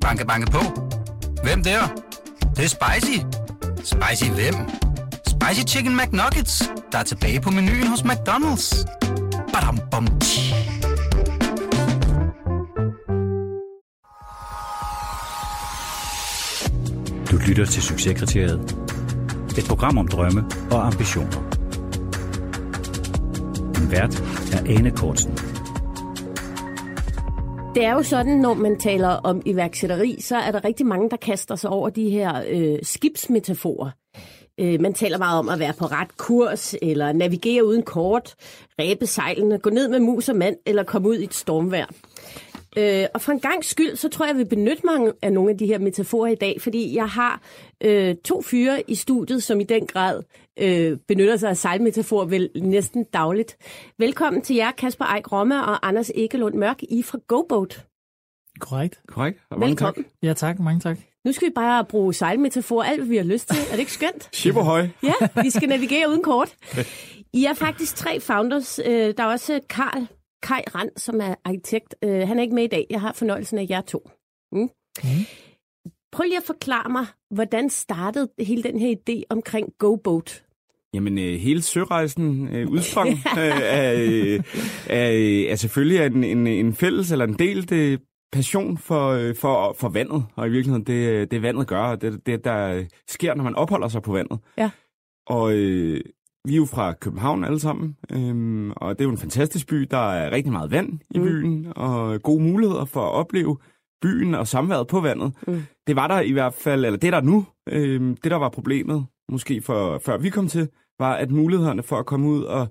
Banke, banke på. Hvem der? Det, det er spicy. Spicy hvem? Spicy Chicken McNuggets, der er tilbage på menuen hos McDonald's. Badum, bom, tji. Du lytter til Succeskriteriet. Et program om drømme og ambitioner. Din vært er Ane Kortsen. Det er jo sådan, når man taler om iværksætteri, så er der rigtig mange, der kaster sig over de her øh, skibsmetaforer. Øh, man taler meget om at være på ret kurs, eller navigere uden kort, ræbe sejlene, gå ned med mus og mand, eller komme ud i et stormvejr. Øh, og for en gang skyld, så tror jeg, jeg vil benytte mig af nogle af de her metaforer i dag, fordi jeg har øh, to fyre i studiet, som i den grad øh, benytter sig af sejlmetaforer vel næsten dagligt. Velkommen til jer, Kasper Eik Romme og Anders Ekelund Mørk, I fra GoBoat. Korrekt. Korrekt. Og mange Velkommen. Tak. Ja, tak. Mange tak. Nu skal vi bare bruge sejlmetaforer, alt hvad vi har lyst til. Er det ikke skønt? Shipperhøj. Ja, vi skal navigere uden kort. I er faktisk tre founders. Øh, Der er også Karl Kai Rand, som er arkitekt. Øh, Han er ikke med i dag. Jeg har fornøjelsen af jer to. Mm. Prøv lige at forklare mig, hvordan startede hele den her idé omkring GoBoat? Jamen, øh, hele sørejsen øh, udsprang øh, af, øh, af, af selvfølgelig af en, en, en fælles eller en delt øh, passion for, øh, for, for vandet, og i virkeligheden det, øh, det vandet gør, og det, det der sker, når man opholder sig på vandet. Ja. Og øh, vi er jo fra København alle sammen, øhm, og det er jo en fantastisk by. Der er rigtig meget vand i Mm. byen, og gode muligheder for at opleve byen og samværet på vandet. Mm. Det var der i hvert fald, eller det er der nu. Øhm, det, der var problemet, måske for, før vi kom til, var, at mulighederne for at komme ud og,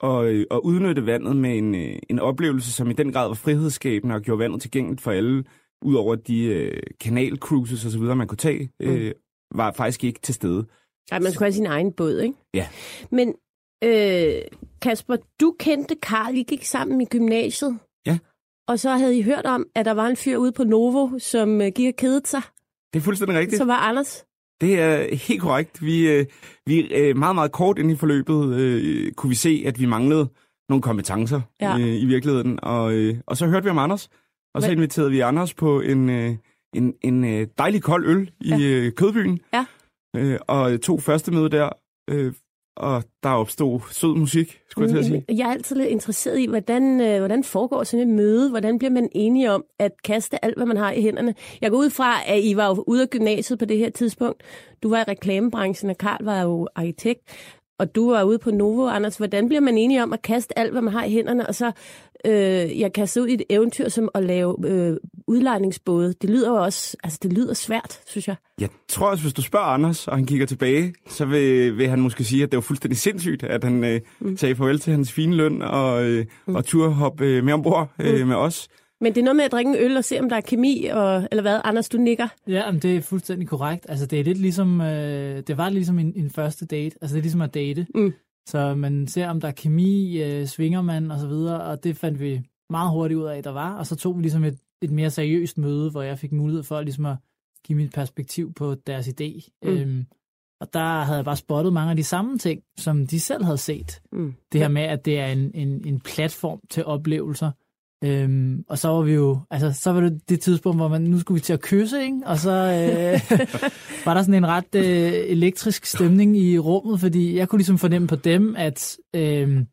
og, øh, og udnytte vandet med en, øh, en oplevelse, som i den grad var frihedsskabende og gjorde vandet tilgængeligt for alle, udover de øh, kanalcruises osv., man kunne tage, øh, var faktisk ikke til stede. Ej, man skulle have sin egen båd, ikke? Ja. Men øh, Kasper, du kendte Karl, I gik sammen i gymnasiet. Ja. Og så havde I hørt om, at der var en fyr ude på Novo, som øh, gik og kedede sig. Det er fuldstændig rigtigt. Så var Anders. Det er helt korrekt. Vi, øh, vi øh, meget, meget kort ind i forløbet øh, kunne vi se, at vi manglede nogle kompetencer Ja. øh, i virkeligheden. Og, øh, og så hørte vi om Anders, og så Hvad- inviterede vi Anders på en, øh, en, en øh, dejlig kold øl i Ja. øh, Kødbyen. Ja. Øh, og to første møde der, øh, og der opstod sød musik, skulle jeg til at sige. Jeg er altid lidt interesseret i, hvordan, øh, hvordan foregår sådan et møde? Hvordan bliver man enige om at kaste alt, hvad man har i hænderne? Jeg går ud fra, at I var jo ude af gymnasiet på det her tidspunkt. Du var i reklamebranchen, og Karl var jo arkitekt. Og du var ude på Novo, Anders. Hvordan bliver man enige om at kaste alt, hvad man har i hænderne, og så øh, jeg kaster ud i et eventyr som at lave øh, udlejningsbåde? Det lyder jo også, altså det lyder svært, synes jeg. Jeg tror også, hvis du spørger Anders, og han kigger tilbage, så vil, vil han måske sige, at det var fuldstændig sindssygt, at han øh, mm. sagde farvel til hans fine løn og, øh, mm. og turde hoppe øh, med ombord øh, med os. Men det er noget med at drikke en øl og se, om der er kemi, og, eller hvad? Anders, du nikker. Ja, men det er fuldstændig korrekt. Altså, det er lidt ligesom, øh, det var ligesom en, en første date. Altså, det er ligesom at date. Mm. Så man ser, om der er kemi, øh, svinger man og så videre, og det fandt vi meget hurtigt ud af, at der var. Og så tog vi ligesom et, et mere seriøst møde, hvor jeg fik mulighed for ligesom at give mit perspektiv på deres idé. Mm. Øhm, og der havde jeg bare spottet mange af de samme ting, som de selv havde set. Mm. Det her med, at det er en, en, en platform til oplevelser. Øhm, og så var vi jo, altså så var det det tidspunkt, hvor man, nu skulle vi til at kysse, ikke? Og så øh, var der sådan en ret øh, elektrisk stemning i rummet, fordi jeg kunne ligesom fornemme på dem, at øh,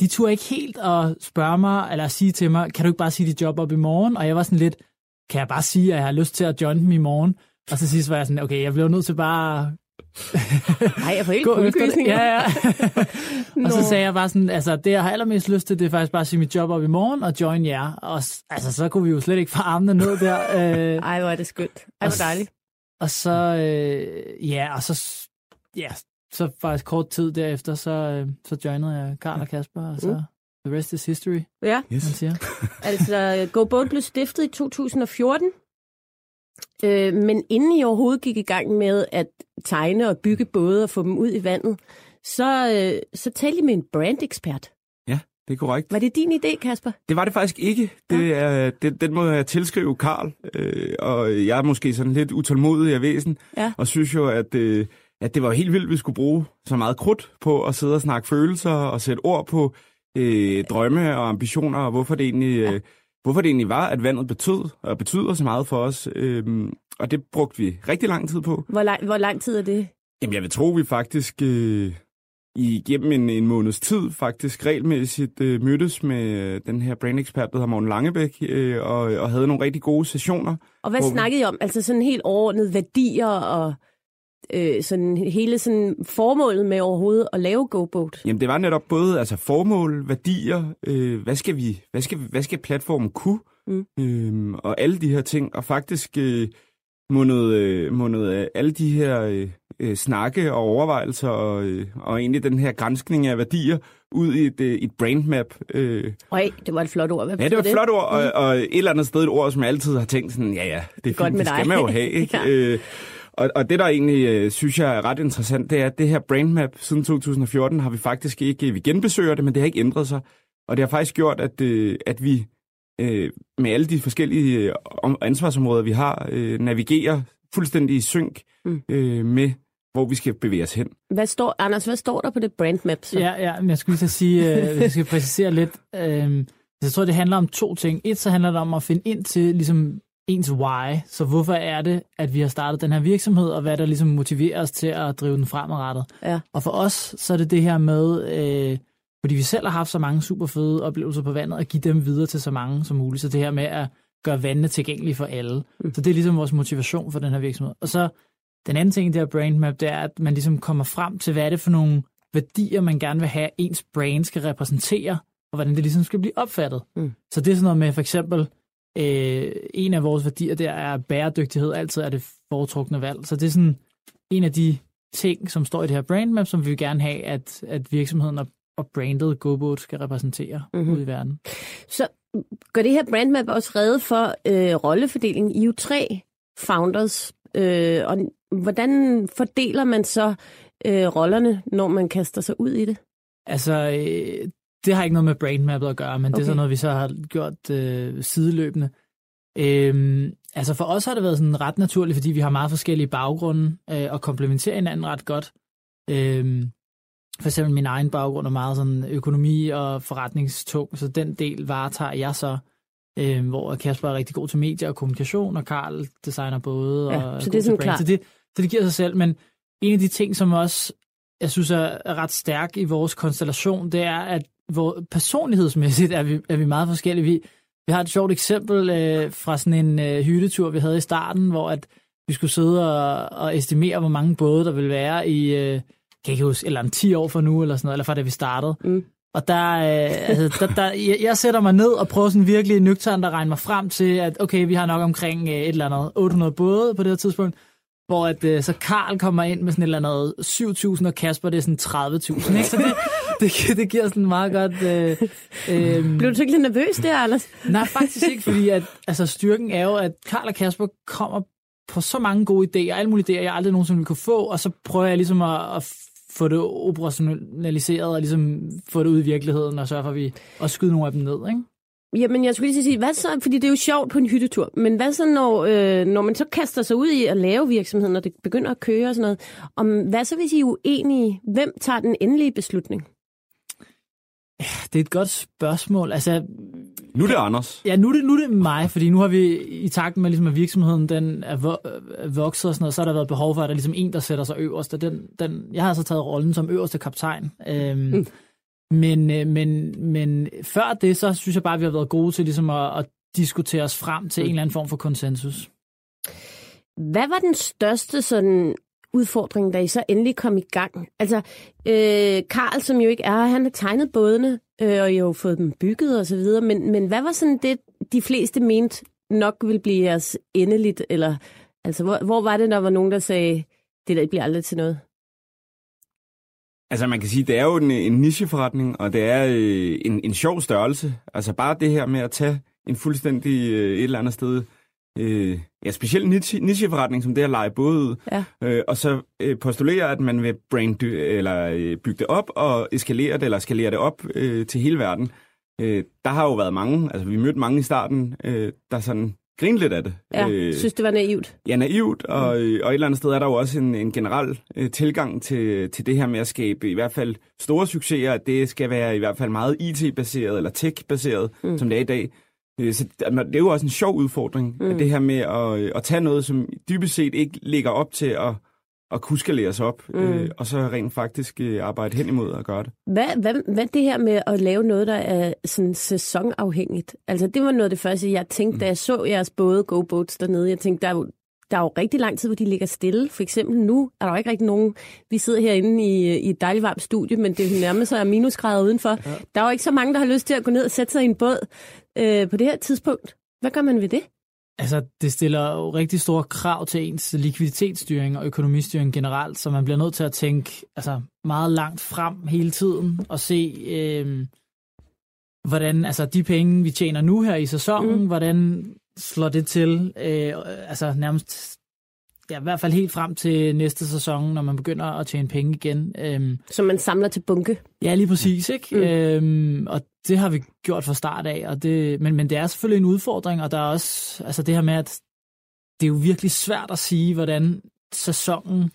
de turde ikke helt at spørge mig, eller sige til mig, kan du ikke bare sige dit job op i morgen? Og jeg var sådan lidt, kan jeg bare sige, at jeg har lyst til at join dem i morgen? Og så sidst var jeg sådan, okay, jeg bliver nødt til bare Nej, jeg får helt kuldegysninger. Ja, ja. og så sagde jeg bare sådan, altså det jeg har allermest lyst til, det er faktisk bare at sige mit job op i morgen og join jer. Og altså så kunne vi jo slet ikke få armene ned der. Øh, Ej, hvor er det skønt. Ej, hvor dejligt. og så, øh, ja, og så, ja, så faktisk kort tid derefter, så, øh, så joinede jeg Karl og Kasper, og så the rest is history, Ja, man siger. altså GoBoat blev stiftet i 2014. Øh, men inden I overhovedet gik i gang med at tegne og bygge både og få dem ud i vandet, så, øh, så talte I med en brandekspert. Ja, det er korrekt. Var det din idé, Kasper? Det var det faktisk ikke. Det er, det, den må jeg tilskrive Karl, øh, og jeg er måske sådan lidt utålmodig af væsen, Ja. og synes jo, at, øh, at det var helt vildt, at vi skulle bruge så meget krudt på at sidde og snakke følelser og sætte ord på øh, drømme og ambitioner, og hvorfor det egentlig øh, hvorfor det egentlig var, at vandet betød og betyder så meget for os. Øhm, og det brugte vi rigtig lang tid på. Hvor lang, hvor lang tid er det? Jamen, jeg vil tro, vi faktisk øh, igennem en, en måneds tid faktisk regelmæssigt øh, mødtes med øh, den her brain-ekspert, der hedder Morten Langebæk, øh, og, og havde nogle rigtig gode sessioner. Og hvad snakkede I om? Altså sådan helt overordnet værdier og øh, sådan hele sådan formålet med overhovedet at lave GoBoat? Jamen, det var netop både altså, formål, værdier, øh, hvad, skal vi, hvad, skal, hvad skal platformen kunne, Mm. øhm, og alle de her ting. Og faktisk øh, mundede, øh, mundede øh, alle de her øh, øh, snakke og overvejelser, og, øh, og egentlig den her grænskning af værdier, ud i et, øh, et brainmap. Øh. Øj, det var et flot ord. Hvad Ja, det var et flot ord, og, og et eller andet sted et ord, som jeg altid har tænkt sådan, ja ja, det er Godt fint, med det skal dig. man jo have. Ikke? Ja. øh, og, og det, der egentlig øh, synes jeg er ret interessant, det er, at det her brainmap siden 2014 har vi faktisk ikke, vi genbesøger det, men det har ikke ændret sig. Og det har faktisk gjort, at, øh, at vi øh, med alle de forskellige øh, om- ansvarsområder, vi har, øh, navigerer fuldstændig i synk Mm. øh, med, hvor vi skal bevæge os hen. Hvad står, Anders, hvad står der på det brandmap? Så? Ja, ja, men jeg skulle lige at sige, øh, jeg skal præcisere lidt. Øh, jeg tror, det handler om to ting. Et, så handler det om at finde ind til ligesom ens why. Så hvorfor er det, at vi har startet den her virksomhed, og hvad der ligesom motiverer os til at drive den fremadrettet. Ja. Og for os, så er det det her med, øh, fordi vi selv har haft så mange super fede oplevelser på vandet, at give dem videre til så mange som muligt. Så det her med at gøre vandene tilgængelige for alle. Mm. Så det er ligesom vores motivation for den her virksomhed. Og så den anden ting i det her brainmap, det er, at man ligesom kommer frem til, hvad er det for nogle værdier, man gerne vil have, ens brain skal repræsentere, og hvordan det ligesom skal blive opfattet. Mm. Så det er sådan noget med, for eksempel, øh, en af vores værdier der er bæredygtighed, altid er det foretrukne valg. Så det er sådan en af de ting, som står i det her brainmap, som vi vil gerne have, at, at virksomheden og, og brandet GoBoat skal repræsentere Mhm. mm-hmm. ude i verden. Så gør det her brandmap også redde for øh, rollefordelingen? I er jo tre founders, øh, og hvordan fordeler man så øh, rollerne, når man kaster sig ud i det? Altså, øh, det har ikke noget med brainmappet at gøre, men okay. det er sådan noget, vi så har gjort øh, sideløbende. Øhm, altså for os har det været sådan ret naturligt, fordi vi har meget forskellige baggrunde øh, og komplementerer hinanden ret godt. Øhm, for eksempel min egen baggrund er meget sådan økonomi og forretningstung, så den del varetager jeg så, øh, hvor Kasper er rigtig god til medier og kommunikation, og Karl designer både. Ja, og så det er sådan klart. Så det, så det giver sig selv, men en af de ting, som også jeg synes er ret stærk i vores konstellation, det er, at hvor personlighedsmæssigt er vi, er vi meget forskellige. Vi, vi har et sjovt eksempel øh, fra sådan en øh, hyttetur, vi havde i starten, hvor at vi skulle sidde og, og estimere, hvor mange både der ville være i, øh, kan ikke huske, eller en 10 år fra nu, eller sådan noget, eller fra da vi startede. Mm. Og der, øh, altså, der, der jeg, jeg sætter mig ned og prøver sådan virkelig nøgternt at regne mig frem til, at okay, vi har nok omkring øh, et eller andet 800 både på det her tidspunkt, hvor at, øh, så Karl kommer ind med sådan et eller andet 7.000, og Kasper det er sådan 30.000. Ikke? Så det, det, det giver sådan meget godt... Øh, øh, Blev du ikke lidt nervøs der, Anders? Nej, faktisk ikke, fordi at, altså, styrken er jo, at Karl og Kasper kommer på så mange gode idéer, alle mulige idéer, jeg aldrig nogensinde ville kunne få, og så prøver jeg ligesom at, at få det operationaliseret og ligesom få det ud i virkeligheden, og sørge for, at vi også skyder nogle af dem ned. Ikke? Jamen, jeg skulle lige sige, hvad så, fordi det er jo sjovt på en hyttetur, men hvad så, når, øh, når man så kaster sig ud i at lave virksomheden, og det begynder at køre og sådan noget, om, hvad så, hvis I er uenige? Hvem tager den endelige beslutning? Det er et godt spørgsmål. Altså, Nu er det Anders. Ja, nu er, det, nu er det mig, fordi nu har vi i takt med, ligesom, at virksomheden den er, vo- er vokset og sådan noget, så har der været behov for, at der er ligesom en, der sætter sig øverst. Og den, den, jeg har så taget rollen som øverste kaptajn. Øhm, mm. men, øh, men, men før det, så synes jeg bare, at vi har været gode til ligesom, at, at diskutere os frem til mm. en eller anden form for konsensus. Hvad var den største sådan udfordring, da I så endelig kom i gang? Altså, øh, Karl, som jo ikke er han har tegnet bådene, øh, og I har jo fået dem bygget og så videre, men, men hvad var sådan det, de fleste mente nok ville blive jeres endeligt, eller altså, hvor, hvor var det, der var nogen, der sagde, det der bliver aldrig til noget? Altså man kan sige, det er jo en, en nicheforretning, og det er øh, en, en sjov størrelse. Altså bare det her med at tage en fuldstændig øh, et eller andet sted, øh, ja specielt niche, nicheforretning, som det at lege både ud, Ja. øh, og så øh, postulere, at man vil brand, eller øh, bygge det op og eskalere det, eller skalere det op øh, til hele verden. Øh, der har jo været mange, altså vi mødte mange i starten, øh, der sådan grinede lidt af det. Ja, øh, synes, det var naivt. Ja, naivt, og, øh, og et eller andet sted er der jo også en, en generel øh, tilgang til, til det her med at skabe i hvert fald store succeser, at det skal være i hvert fald meget IT-baseret eller tech-baseret, mm. som det er i dag. Øh, så det er jo også en sjov udfordring, mm. det her med at, øh, at tage noget, som dybest set ikke ligger op til at, at kunne skaleres op, mm. øh, og så rent faktisk øh, arbejde hen imod at gøre det. Hvad, hvad, hvad det her med at lave noget, der er sådan sæsonafhængigt? Altså, det var noget af det første, jeg tænkte, mm. da jeg så jeres både Go Boats dernede. Jeg tænkte, der er jo der er jo rigtig lang tid, hvor de ligger stille. For eksempel nu er der jo ikke rigtig nogen... Vi sidder herinde i, i et dejligt varmt studie, men det er jo nærmest så minusgrader udenfor. Ja. Der er jo ikke så mange, der har lyst til at gå ned og sætte sig i en båd øh, på det her tidspunkt. Hvad gør man ved det? Altså, det stiller jo rigtig store krav til ens likviditetsstyring og økonomistyring generelt, så man bliver nødt til at tænke altså, meget langt frem hele tiden og se, øh, hvordan altså, de penge, vi tjener nu her i sæsonen, mm. hvordan slår det til, øh, altså nærmest, ja, i hvert fald helt frem til næste sæson, når man begynder at tjene penge igen. Øhm, Så man samler til bunke? Ja, lige præcis, ikke? Mm. Øhm, og det har vi gjort fra start af, og det, men, men det er selvfølgelig en udfordring, og der er også altså det her med, at det er jo virkelig svært at sige, hvordan sæsonen,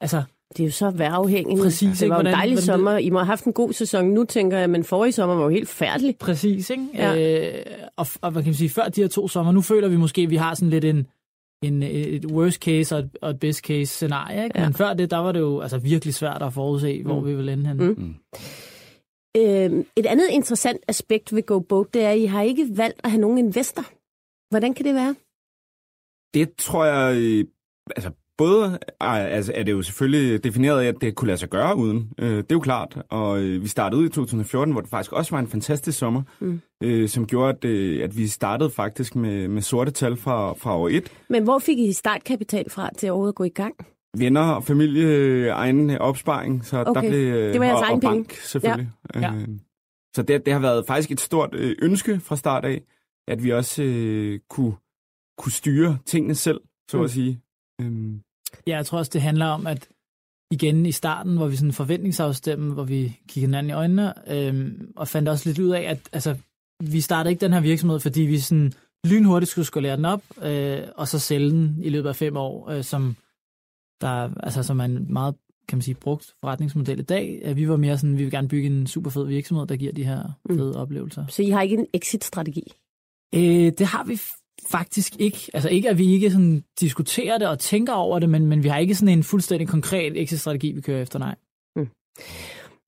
altså det er jo så værafhængigt. Præcis. Det var jo en dejlig hvordan, sommer. I må have haft en god sæson. Nu tænker jeg, men forrige sommer var jo helt færdig. Præcis, ikke? Ja. Øh, og, og hvad kan man sige, før de her to sommer, nu føler vi måske, at vi har sådan lidt en, en, et worst case og et, og et best case scenarie. Ikke? Ja. Men før det, der var det jo altså, virkelig svært at forudse, hvor mm. vi vil ende hen. Mm. Mm. Øh, et andet interessant aspekt ved Go Boat, det er, at I har ikke valgt at have nogen investor. Hvordan kan det være? Det tror jeg, øh, altså både altså, er det jo selvfølgelig defineret af, at det kunne lade sig gøre uden. Øh, det er jo klart. Og øh, vi startede ud i 2014, hvor det faktisk også var en fantastisk sommer, mm. øh, som gjorde, at, øh, at vi startede faktisk med, med sorte tal fra, fra år 1. Men hvor fik I startkapital fra til overhovedet at gå i gang? Venner og familie, egen opsparing, så okay. der blev... det var jeres og, og bank, penge. selvfølgelig. Ja. Ja. Øh, så det, det har været faktisk et stort øh, ønske fra start af, at vi også øh, kunne, kunne styre tingene selv, så mm. at sige. Øhm. Ja, jeg tror også, det handler om, at igen i starten, hvor vi sådan forventningsafstemme, hvor vi kiggede hinanden i øjnene, øhm, og fandt også lidt ud af, at altså, vi startede ikke den her virksomhed, fordi vi sådan lynhurtigt skulle skolere den op, øh, og så sælge den i løbet af fem år, øh, som, der, altså, som er en meget kan man sige, brugt forretningsmodel i dag. Vi var mere sådan, vi vil gerne bygge en super fed virksomhed, der giver de her mm. fede mm. oplevelser. Så I har ikke en exit-strategi? Øh, det har vi faktisk ikke. Altså ikke, at vi ikke sådan diskuterer det og tænker over det, men, men vi har ikke sådan en fuldstændig konkret exit-strategi, vi kører efter, nej. Mm.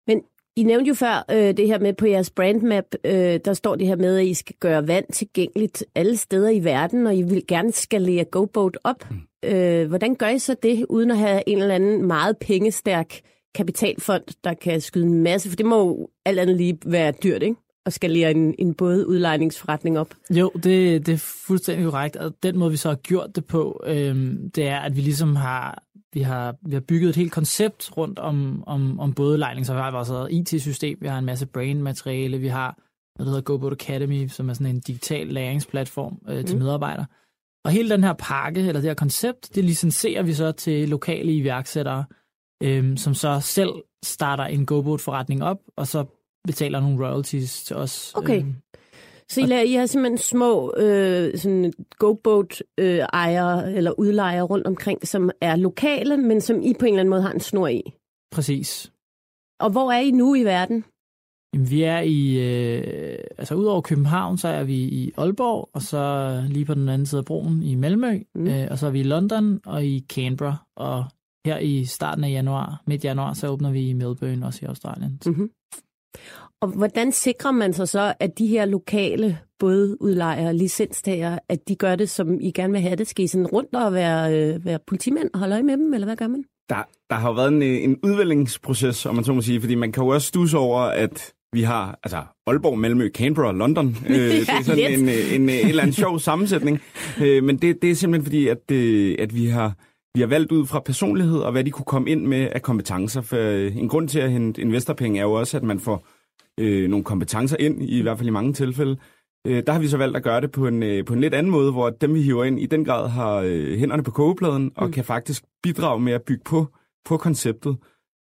Men I nævnte jo før øh, det her med på jeres brandmap, øh, der står det her med, at I skal gøre vand tilgængeligt alle steder i verden, og I vil gerne skalere GoBoat op. Mm. Øh, hvordan gør I så det, uden at have en eller anden meget pengestærk kapitalfond, der kan skyde en masse? For det må jo alt andet lige være dyrt, ikke? At skalere en, en bådudlejningsforretning op. Jo, det, det er fuldstændig korrekt. Og den måde, vi så har gjort det på, øhm, det er, at vi ligesom har, vi har, vi har bygget et helt koncept rundt om, om, om bådudlejning. Så vi har vores IT-system, vi har en masse brain-materiale, vi har noget, der hedder GoBoat Academy, som er sådan en digital læringsplatform øh, til mm. medarbejdere. Og hele den her pakke, eller det her koncept, det licenserer vi så til lokale iværksættere, øhm, som så selv starter en GoBoat-forretning op, og så betaler nogle royalties til os. Okay. Øhm, så I, lader, I har simpelthen små øh, sådan GoBoat-ejere øh, eller udlejere rundt omkring, som er lokale, men som I på en eller anden måde har en snor i? Præcis. Og hvor er I nu i verden? Jamen, vi er i, øh, altså ud over København, så er vi i Aalborg, og så lige på den anden side af broen i Malmø, mm. øh, og så er vi i London og i Canberra, og her i starten af januar, midt januar, så åbner vi i Melbourne, også i Australien. Mm-hmm. Og hvordan sikrer man sig så, at de her lokale bådudlejere, licenstager, at de gør det, som I gerne vil have det? Skal I sådan rundt og være, øh, være politimænd og holde øje med dem, eller hvad gør man? Der, der har jo været en, en udvælgningsproces, om man så må sige, fordi man kan jo også stusse over, at vi har altså Aalborg, Malmø, Canberra, London. Øh, ja, det er sådan en, en, en, en eller anden sjov sammensætning. Øh, men det, det er simpelthen fordi, at, øh, at vi har vi har valgt ud fra personlighed og hvad de kunne komme ind med af kompetencer. For øh, en grund til at hente investorpenge er jo også, at man får øh, nogle kompetencer ind, i, i hvert fald i mange tilfælde. Øh, der har vi så valgt at gøre det på en, øh, på en lidt anden måde, hvor dem, vi hiver ind, i den grad har øh, hænderne på kogepladen og mm. kan faktisk bidrage med at bygge på, på konceptet.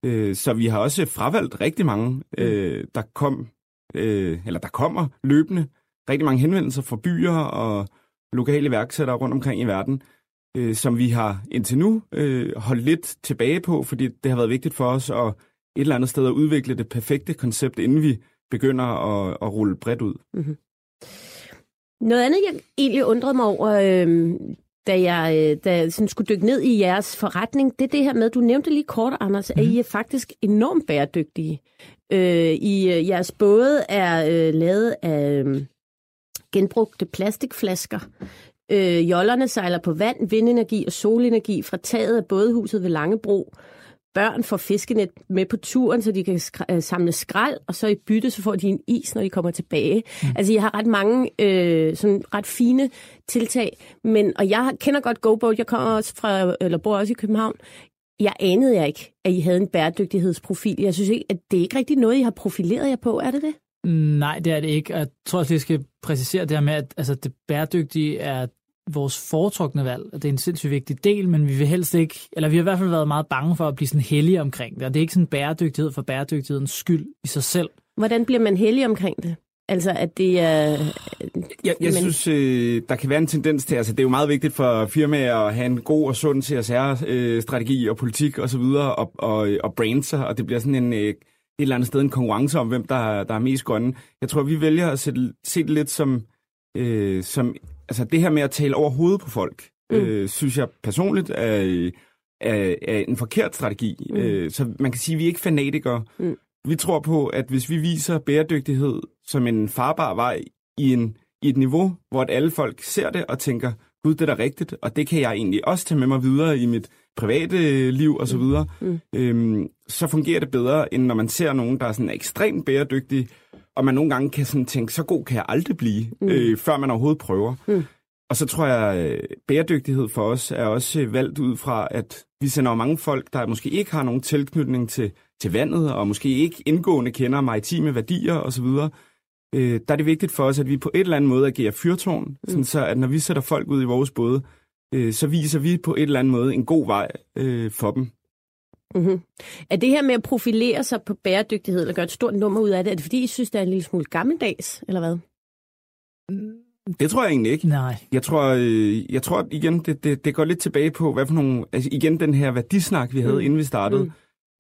Øh, så vi har også fravalgt rigtig mange, mm. øh, der kom, øh, eller der kommer løbende rigtig mange henvendelser fra byer og lokale iværksættere rundt omkring i verden, øh, som vi har indtil nu øh, holdt lidt tilbage på, fordi det har været vigtigt for os at et eller andet sted at udvikle det perfekte koncept, inden vi begynder at, at rulle bredt ud. Mm-hmm. Noget andet, jeg egentlig undrede mig over, øh, da jeg, øh, da jeg sådan skulle dykke ned i jeres forretning, det er det her med, du nævnte lige kort, Anders, mm. at I er faktisk enormt bæredygtige. Øh, I øh, jeres både er øh, lavet af øh, genbrugte plastikflasker. Øh, jollerne sejler på vand, vindenergi og solenergi fra taget af bådehuset ved Langebro. Børn får fiskenet med på turen, så de kan skra- øh, samle skrald, og så i bytte, så får de en is, når de kommer tilbage. Mm. Altså, jeg har ret mange øh, sådan ret fine tiltag, men, og jeg kender godt GoBoat, jeg kommer også fra, eller bor også i København. Jeg anede jeg ikke, at I havde en bæredygtighedsprofil. Jeg synes ikke, at det er ikke rigtig noget, I har profileret jer på, er det det? Nej, det er det ikke. Og jeg tror også, vi skal præcisere det her med, at altså, det bæredygtige er vores foretrukne valg. Det er en sindssygt vigtig del, men vi vil helst ikke, eller vi har i hvert fald været meget bange for at blive sådan heldige omkring det. Og det er ikke sådan bæredygtighed for bæredygtighedens skyld i sig selv. Hvordan bliver man heldig omkring det? Altså, at det er... Jeg, jeg Men- synes, øh, der kan være en tendens til, altså det er jo meget vigtigt for firmaer at have en god og sund CSR-strategi og politik osv., og, og, og, og brande sig, og det bliver sådan en, øh, et eller andet sted en konkurrence om, hvem der, der er mest grønne. Jeg tror, vi vælger at sætte, se det lidt som, øh, som, altså det her med at tale over hovedet på folk, mm. øh, synes jeg personligt er, er, er en forkert strategi. Mm. Øh, så man kan sige, at vi er ikke fanatikere. Mm. Vi tror på, at hvis vi viser bæredygtighed som en farbar vej i, en, i et niveau, hvor at alle folk ser det og tænker, gud, det er da rigtigt, og det kan jeg egentlig også tage med mig videre i mit private øh, liv og så videre, mm. øhm, så fungerer det bedre, end når man ser nogen, der er sådan ekstremt bæredygtige, og man nogle gange kan sådan tænke, så god kan jeg aldrig blive, mm. øh, før man overhovedet prøver. Mm. Og så tror jeg, øh, bæredygtighed for os er også øh, valgt ud fra, at vi sender mange folk, der måske ikke har nogen tilknytning til, til vandet, og måske ikke indgående kender maritime værdier osv., øh, der er det vigtigt for os, at vi på et eller andet måde agerer fyrtårn, mm. sådan så at når vi sætter folk ud i vores både, øh, så viser vi på et eller andet måde en god vej øh, for dem. Mm-hmm. Er det her med at profilere sig på bæredygtighed, eller gøre et stort nummer ud af det, er det fordi, I synes, det er en lille smule gammeldags, eller hvad? Det tror jeg egentlig ikke. Nej. Jeg tror, øh, jeg tror igen, det, det, det går lidt tilbage på, hvad for nogle, altså igen den her værdisnak, vi havde, mm. inden vi startede. Mm.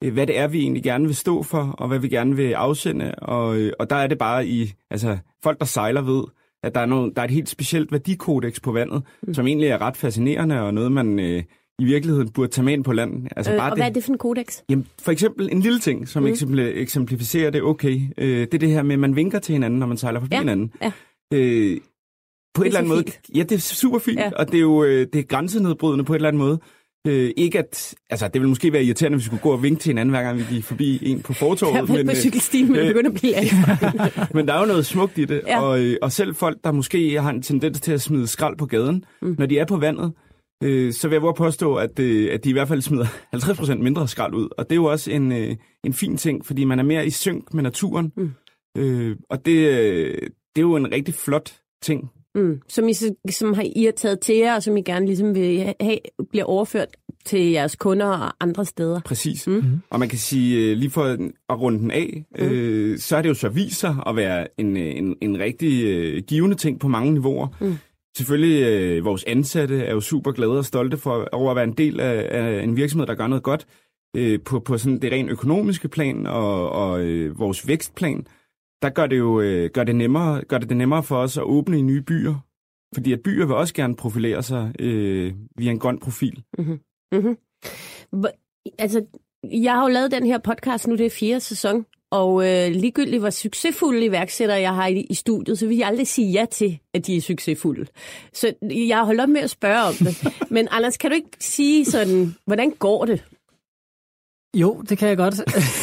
Mm. Hvad det er, vi egentlig gerne vil stå for, og hvad vi gerne vil afsende. Og, øh, og der er det bare i, altså folk, der sejler ved, at der er, noget, der er et helt specielt værdikodex på vandet, mm. som egentlig er ret fascinerende, og noget, man øh, i virkeligheden burde tage med ind på land. Altså Øh, bare og hvad er det for en kodex? Jamen, for eksempel en lille ting, som Mm. eksempl- eksemplificerer det okay. Øh, det er det her med, at man vinker til hinanden, når man sejler forbi Ja, hinanden. ja. Øh, på Det et er eller andet måde. Ja, det er super fint, Ja. ja. og det er jo øh, det er grænsenedbrydende på et eller andet måde. Øh, ikke at, altså det vil måske være irriterende, hvis vi skulle gå og vinke til hinanden, hver gang vi gik forbi en på fortorvet. har været på øh, cykelstien, men øh, begynder at blive men der er jo noget smukt i det, Ja. ja. og, øh, og selv folk, der måske har en tendens til at smide skrald på gaden, mm. når de er på vandet, øh, så vil jeg våge påstå, at, øh, at de i hvert fald smider 50% mindre skrald ud. Og det er jo også en, øh, en fin ting, fordi man er mere i synk med naturen, Mm. øh, og det, øh, det er jo en rigtig flot ting. Mm. Som, I, så- som har, I har taget til jer, og som I gerne ligesom vil have, bliver overført til jeres kunder og andre steder. Præcis. Mm. Mm. Og man kan sige, lige for at runde den af, Mm. øh, så er det jo så sig at være en, en, en rigtig øh, givende ting på mange niveauer. Mm. Selvfølgelig, øh, vores ansatte er jo super glade og stolte for, over at være en del af, af en virksomhed, der gør noget godt øh, på, på sådan det rent økonomiske plan og, og øh, vores vækstplan. Der gør det jo øh, gør det nemmere, gør det, det nemmere for os at åbne i nye byer. Fordi at byer vil også gerne profilere sig øh, via en grøn profil. Mm-hmm. mm-hmm. Hvor- Altså, jeg har jo lavet den her podcast nu, det er fjerde sæson, og øh, ligegyldigt hvor succesfulde iværksættere jeg har i, i studiet, så vil jeg aldrig sige ja til, at de er succesfulde. Så jeg har holdt op med at spørge om det. Men Anders, kan du ikke sige sådan, hvordan går det? Jo, det kan jeg godt.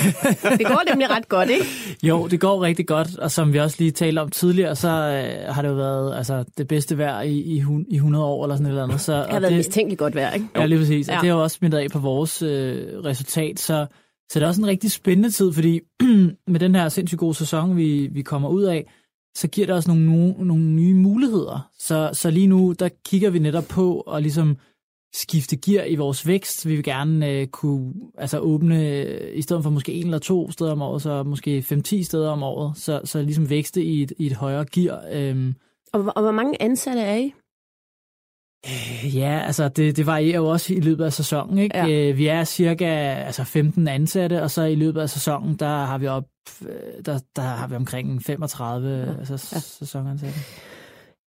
Det går nemlig ret godt, ikke? jo, det går rigtig godt, og som vi også lige talte om tidligere, så øh, har det jo været altså, det bedste vejr i, i, hun- i 100 år eller sådan et eller andet. Så, Det har og været det, mistænkeligt godt vejr, ikke? Ja, lige præcis. Og Ja. det har jo også smittet af på vores øh, resultat. Så, så det er også en rigtig spændende tid, fordi med den her sindssygt gode sæson, vi, vi kommer ud af, så giver det os nogle, nogle, nogle nye muligheder. Så, så lige nu, der kigger vi netop på at ligesom skifte gear i vores vækst. Vi vil gerne øh, kunne altså åbne, øh, i stedet for måske en eller to steder om året, så måske 5-10 steder om året, så, så ligesom vækste i et, i et højere gear. Øhm, Og, hvor- og hvor mange ansatte er I? Ja, altså det, det varierer jo også i løbet af sæsonen. Ikke? Ja. Ja. Vi er cirka altså 15 ansatte, og så i løbet af sæsonen, der har vi op, øh, der, der har vi omkring 35 ja. altså, Ja. sæsonansatte.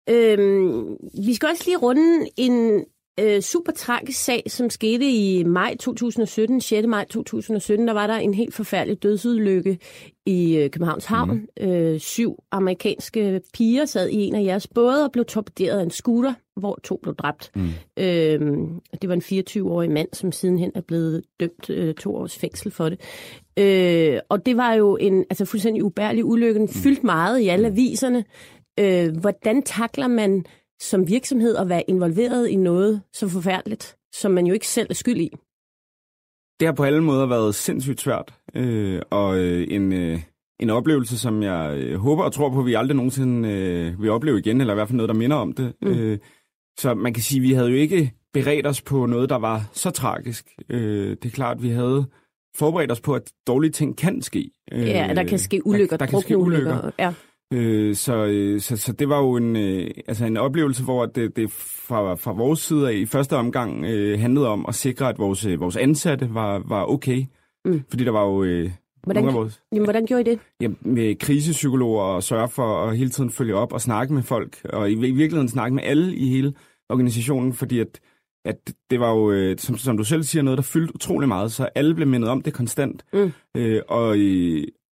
Øhm, vi skal også lige runde en øh, super tragisk sag, som skete i maj 2017, 6. maj 2017. Der var der en helt forfærdelig dødsulykke i øh, Københavns Havn. Mm. Øh, syv amerikanske piger sad i en af jeres både og blev torpederet af en scooter, hvor to blev dræbt. Mm. Øh, det var en 24-årig mand, som sidenhen er blevet dømt øh, to års fængsel for det. Øh, og det var jo en altså, fuldstændig ubærlig ulykke. Den mm. fyldt meget i alle aviserne. Øh, hvordan takler man som virksomhed at være involveret i noget så forfærdeligt, som man jo ikke selv er skyld i? Det har på alle måder været sindssygt svært, øh, og øh, en, øh, en oplevelse, som jeg øh, håber og tror på, at vi aldrig nogensinde øh, vil opleve igen, eller i hvert fald noget, der minder om det. Mm. Øh, så man kan sige, at vi havde jo ikke beredt os på noget, der var så tragisk. Øh, det er klart, at vi havde forberedt os på, at dårlige ting kan ske. Øh, ja, der kan ske ulykker, der, der kan ske ulykker. ulykker. Ja. Øh, så, øh, så, så det var jo en, øh, altså en oplevelse, hvor det, det fra, fra vores side af i første omgang øh, handlede om at sikre, at vores, øh, vores ansatte var, var okay. Mm. Fordi der var jo... Øh, Hvordan, nogle af vores, jamen, hvordan gjorde I det? Ja, med krisepsykologer og sørge for at hele tiden følge op og snakke med folk, og i, i virkeligheden snakke med alle i hele organisationen, fordi at, at det var jo, øh, som, som du selv siger, noget, der fyldte utrolig meget, så alle blev mindet om det konstant. Mm. Øh, og,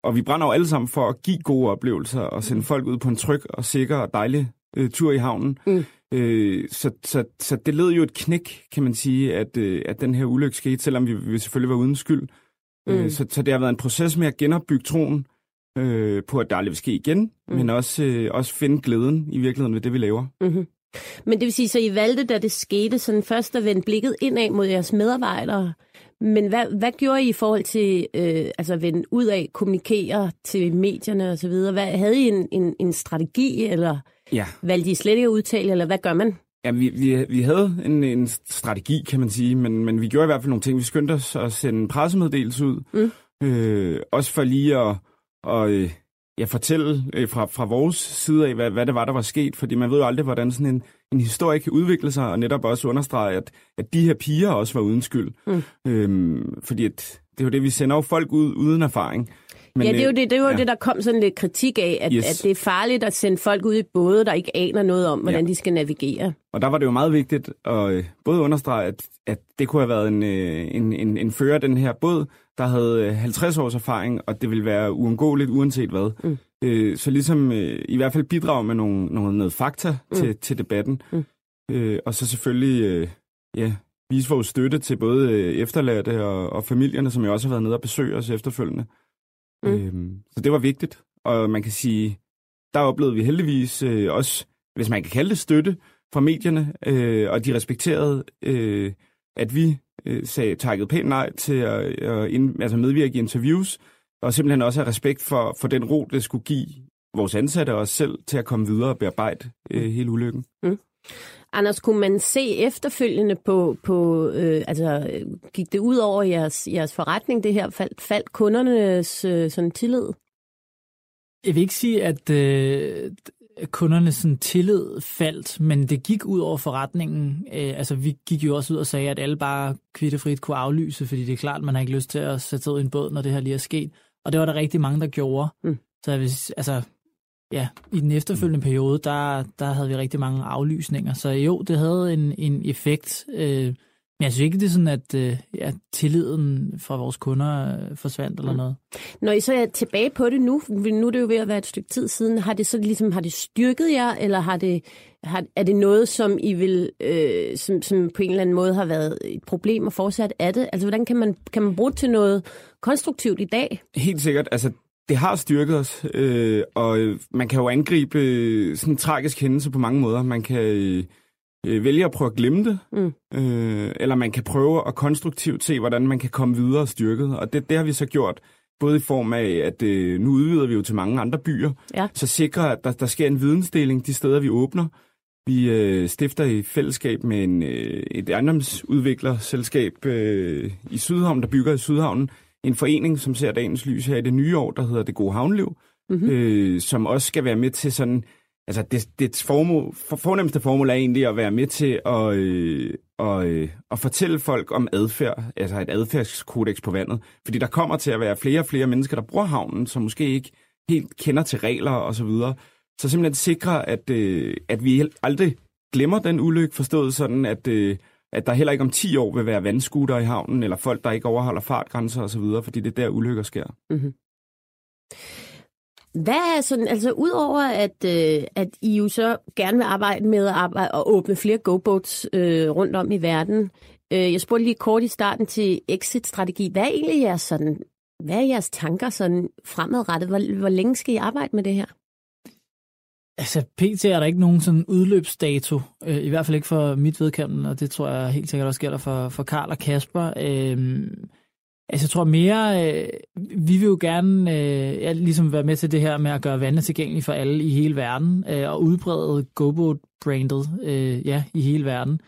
og vi brænder jo alle sammen for at give gode oplevelser og sende mm. folk ud på en tryg og sikker og dejlig øh, tur i havnen. Mm. Øh, så, så, så det led jo et knæk, kan man sige, at, øh, at den her ulykke skete, selvom vi, vi selvfølgelig var uden skyld. Øh, mm. Øh, så, så det har været en proces med at genopbygge troen øh, på, at det aldrig vil ske igen, mm. men også, øh, også finde glæden i virkeligheden ved det, vi laver. Mm-hmm. Men det vil sige, så I valgte, da det skete, sådan først at vende blikket indad mod jeres medarbejdere, men hvad, hvad gjorde I i forhold til øh, altså at vende ud af, kommunikere til medierne osv.? Hvad, havde I en, en, en strategi, eller ja. valgte I slet ikke at udtale, eller hvad gør man? Ja, vi, vi, vi havde en, en strategi, kan man sige, men, men vi gjorde i hvert fald nogle ting. Vi skyndte os at sende en pressemeddelelse ud, mm. øh, også for lige at, og, øh, ja, fortælle øh, fra, fra vores side af, hvad, hvad det var, der var sket, fordi man ved jo aldrig, hvordan sådan en, en historie kan udvikle sig, og netop også understrege, at, at de her piger også var uden skyld. Mm. Øhm, fordi at, det er jo det, vi sender jo folk ud uden erfaring. Men, ja, det er jo, det, det, var ja. det, der kom sådan lidt kritik af, at, yes. at det er farligt at sende folk ud i både, der ikke aner noget om, hvordan ja. de skal navigere. Og der var det jo meget vigtigt at øh, både understrege, at, at det kunne have været en, øh, en, en, en fører den her båd, der havde 50 øh, års erfaring, og det ville være uundgåeligt uanset hvad. Mm. Øh, så ligesom øh, i hvert fald bidrage med nogle, nogle, noget fakta mm. til, til debatten. Mm. Øh, og så selvfølgelig øh, ja, vise vores støtte til både øh, efterladte og, og familierne, som jo også har været nede og besøge os efterfølgende. Mm. Øh, så det var vigtigt, og man kan sige, der oplevede vi heldigvis øh, også, hvis man kan kalde det støtte, fra medierne, øh, og de respekterede, øh, at vi øh, sagde takket pænt nej til at, at ind, altså medvirke i interviews, og simpelthen også have respekt for, for den ro, det skulle give vores ansatte og os selv til at komme videre og bearbejde øh, hele ulykken. Mm. Anders, kunne man se efterfølgende på, på øh, altså gik det ud over jeres, jeres forretning, det her faldt, faldt kundernes øh, sådan tillid? Jeg vil ikke sige, at øh, kundernes sådan, tillid faldt, men det gik ud over forretningen. Øh, altså, vi gik jo også ud og sagde, at alle bare kvittefrit kunne aflyse, fordi det er klart, man har ikke lyst til at sætte sig ud i en båd, når det her lige er sket. Og det var der rigtig mange, der gjorde. Mm. Så vil, altså, ja, i den efterfølgende periode, der, der havde vi rigtig mange aflysninger. Så jo, det havde en, en effekt. Øh, men jeg synes ikke, det er sådan, at øh, ja, tilliden fra vores kunder øh, forsvandt eller mm. noget. Når I så er tilbage på det nu, nu er det jo ved at være et stykke tid siden, har det så ligesom, har det styrket jer, eller har det, har, er det noget, som I vil, øh, som, som på en eller anden måde har været et problem og fortsat er det? Altså, hvordan kan man, kan man bruge det til noget konstruktivt i dag? Helt sikkert. Altså, det har styrket os, øh, og man kan jo angribe sådan en tragisk hændelse på mange måder. Man kan øh, vælge at prøve at glemme det, mm. øh, eller man kan prøve at konstruktivt se, hvordan man kan komme videre styrket. Og det, det har vi så gjort, både i form af, at øh, nu udvider vi jo til mange andre byer, ja. så sikrer, at der, der sker en vidensdeling de steder, vi åbner. Vi øh, stifter i fællesskab med en, øh, et ejendomsudviklerselskab øh, i Sydhavn, der bygger i Sydhavnen, en forening, som ser dagens lys her i det nye år, der hedder Det Gode Havnliv, mm-hmm. øh, som også skal være med til sådan... Altså, det, det formål, for, fornemmeste formål er egentlig at være med til at, øh, og, øh, at fortælle folk om adfærd, altså et adfærdskodex på vandet. Fordi der kommer til at være flere og flere mennesker, der bruger havnen, som måske ikke helt kender til regler og så videre. Så simpelthen sikre, at, øh, at vi aldrig glemmer den ulykke, forstået sådan, at, øh, at der heller ikke om 10 år vil være vandskuter i havnen, eller folk, der ikke overholder fartgrænser osv., fordi det er der ulykker sker. Mm-hmm. Hvad er sådan, altså udover at, øh, at I jo så gerne vil arbejde med at, arbejde, at åbne flere go-boats øh, rundt om i verden, øh, jeg spurgte lige kort i starten til exit-strategi. Hvad er egentlig jeres, sådan, hvad er jeres tanker sådan fremadrettet? Hvor, hvor længe skal I arbejde med det her? Altså, pt. er der ikke nogen sådan udløbsdato, øh, i hvert fald ikke for mit vedkommende, og det tror jeg helt sikkert også gælder for, for Karl og Kasper. Øh, altså, jeg tror mere, øh, vi vil jo gerne øh, ja, ligesom være med til det her med at gøre vandet tilgængelige for alle i hele verden, øh, og udbrede GoBoat-brandet øh, ja, i hele verden.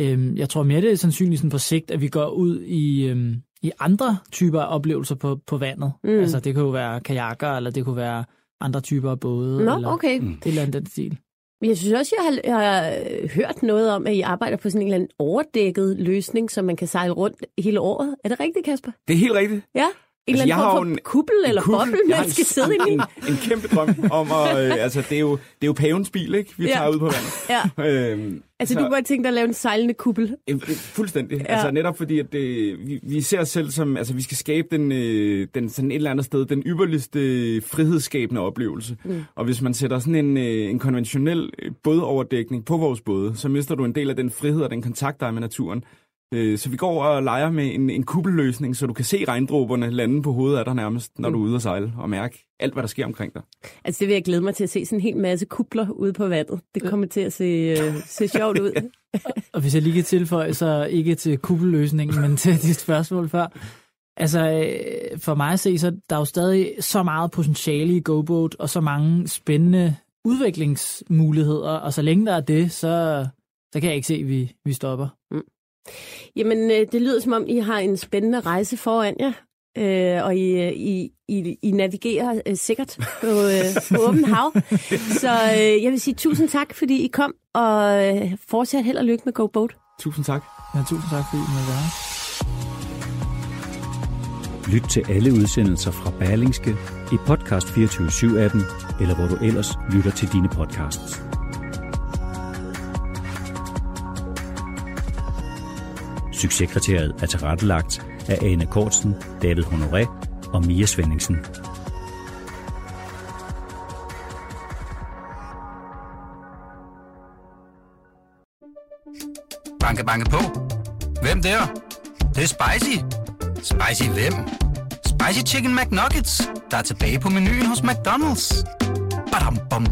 Øh, jeg tror mere, det er sandsynligt sådan på sigt, at vi går ud i... Øh, i andre typer af oplevelser på, på vandet. Mm. Altså det kunne jo være kajakker, eller det kunne være andre typer af både. Nå, eller okay. Det eller andet den stil. Jeg synes også, jeg har, jeg har hørt noget om, at I arbejder på sådan en eller anden overdækket løsning, som man kan sejle rundt hele året. Er det rigtigt, Kasper? Det er helt rigtigt. Ja. En altså, eller anden form for en, kuppel eller kuppel, boble, man skal sidde i. En, en kæmpe drøm om at... Øh, altså, det er, jo, det er jo pavens bil, ikke? Vi ja. tager ud på vandet. Ja. øhm, altså, så, du bare tænke dig at lave en sejlende kuppel? Øh, fuldstændig. Ja. Altså, netop fordi, at det, vi, vi ser os selv som... Altså, vi skal skabe den, øh, den sådan et eller andet sted, den ypperligste frihedsskabende oplevelse. Mm. Og hvis man sætter sådan en, øh, en konventionel øh, bådoverdækning på vores både, så mister du en del af den frihed og den kontakt, der er med naturen. Øh, så vi går og leger med en, en kuppelløsning, så du kan se regndråberne lande på hovedet af dig nærmest, når mm. du er ude at sejle, og mærke alt, hvad der sker omkring dig. Altså det vil jeg glæde mig til at se, sådan en hel masse kupler ude på vandet. Det kommer til at se, uh, se sjovt ud. og hvis jeg lige kan tilføje, så ikke til kuppelløsningen, men til dit spørgsmål før. Altså, øh, for mig at se, så der er jo stadig så meget potentiale i GoBoat, og så mange spændende udviklingsmuligheder, og så længe der er det, så, så kan jeg ikke se, at vi, vi stopper. Mm. Jamen, øh, det lyder som om, I har en spændende rejse foran jer, øh, og I, øh, I, I, I navigerer øh, sikkert på, øh, på åben hav. Så øh, jeg vil sige tusind tak, fordi I kom, og øh, fortsat held og lykke med Go Boat. Tusind tak. Ja, tusind tak, fordi I måtte være Lyt til alle udsendelser fra Berlingske i Podcast 24-7-appen, eller hvor du ellers lytter til dine podcasts. Succeskriteriet er tilrettelagt af Ane Kortsen, David Honoré og Mia Svendingsen. Banke, banke på. Hvem der? Det, det er spicy. Spicy hvem? Spicy Chicken McNuggets, der er tilbage på menuen hos McDonald's. Badum, bom,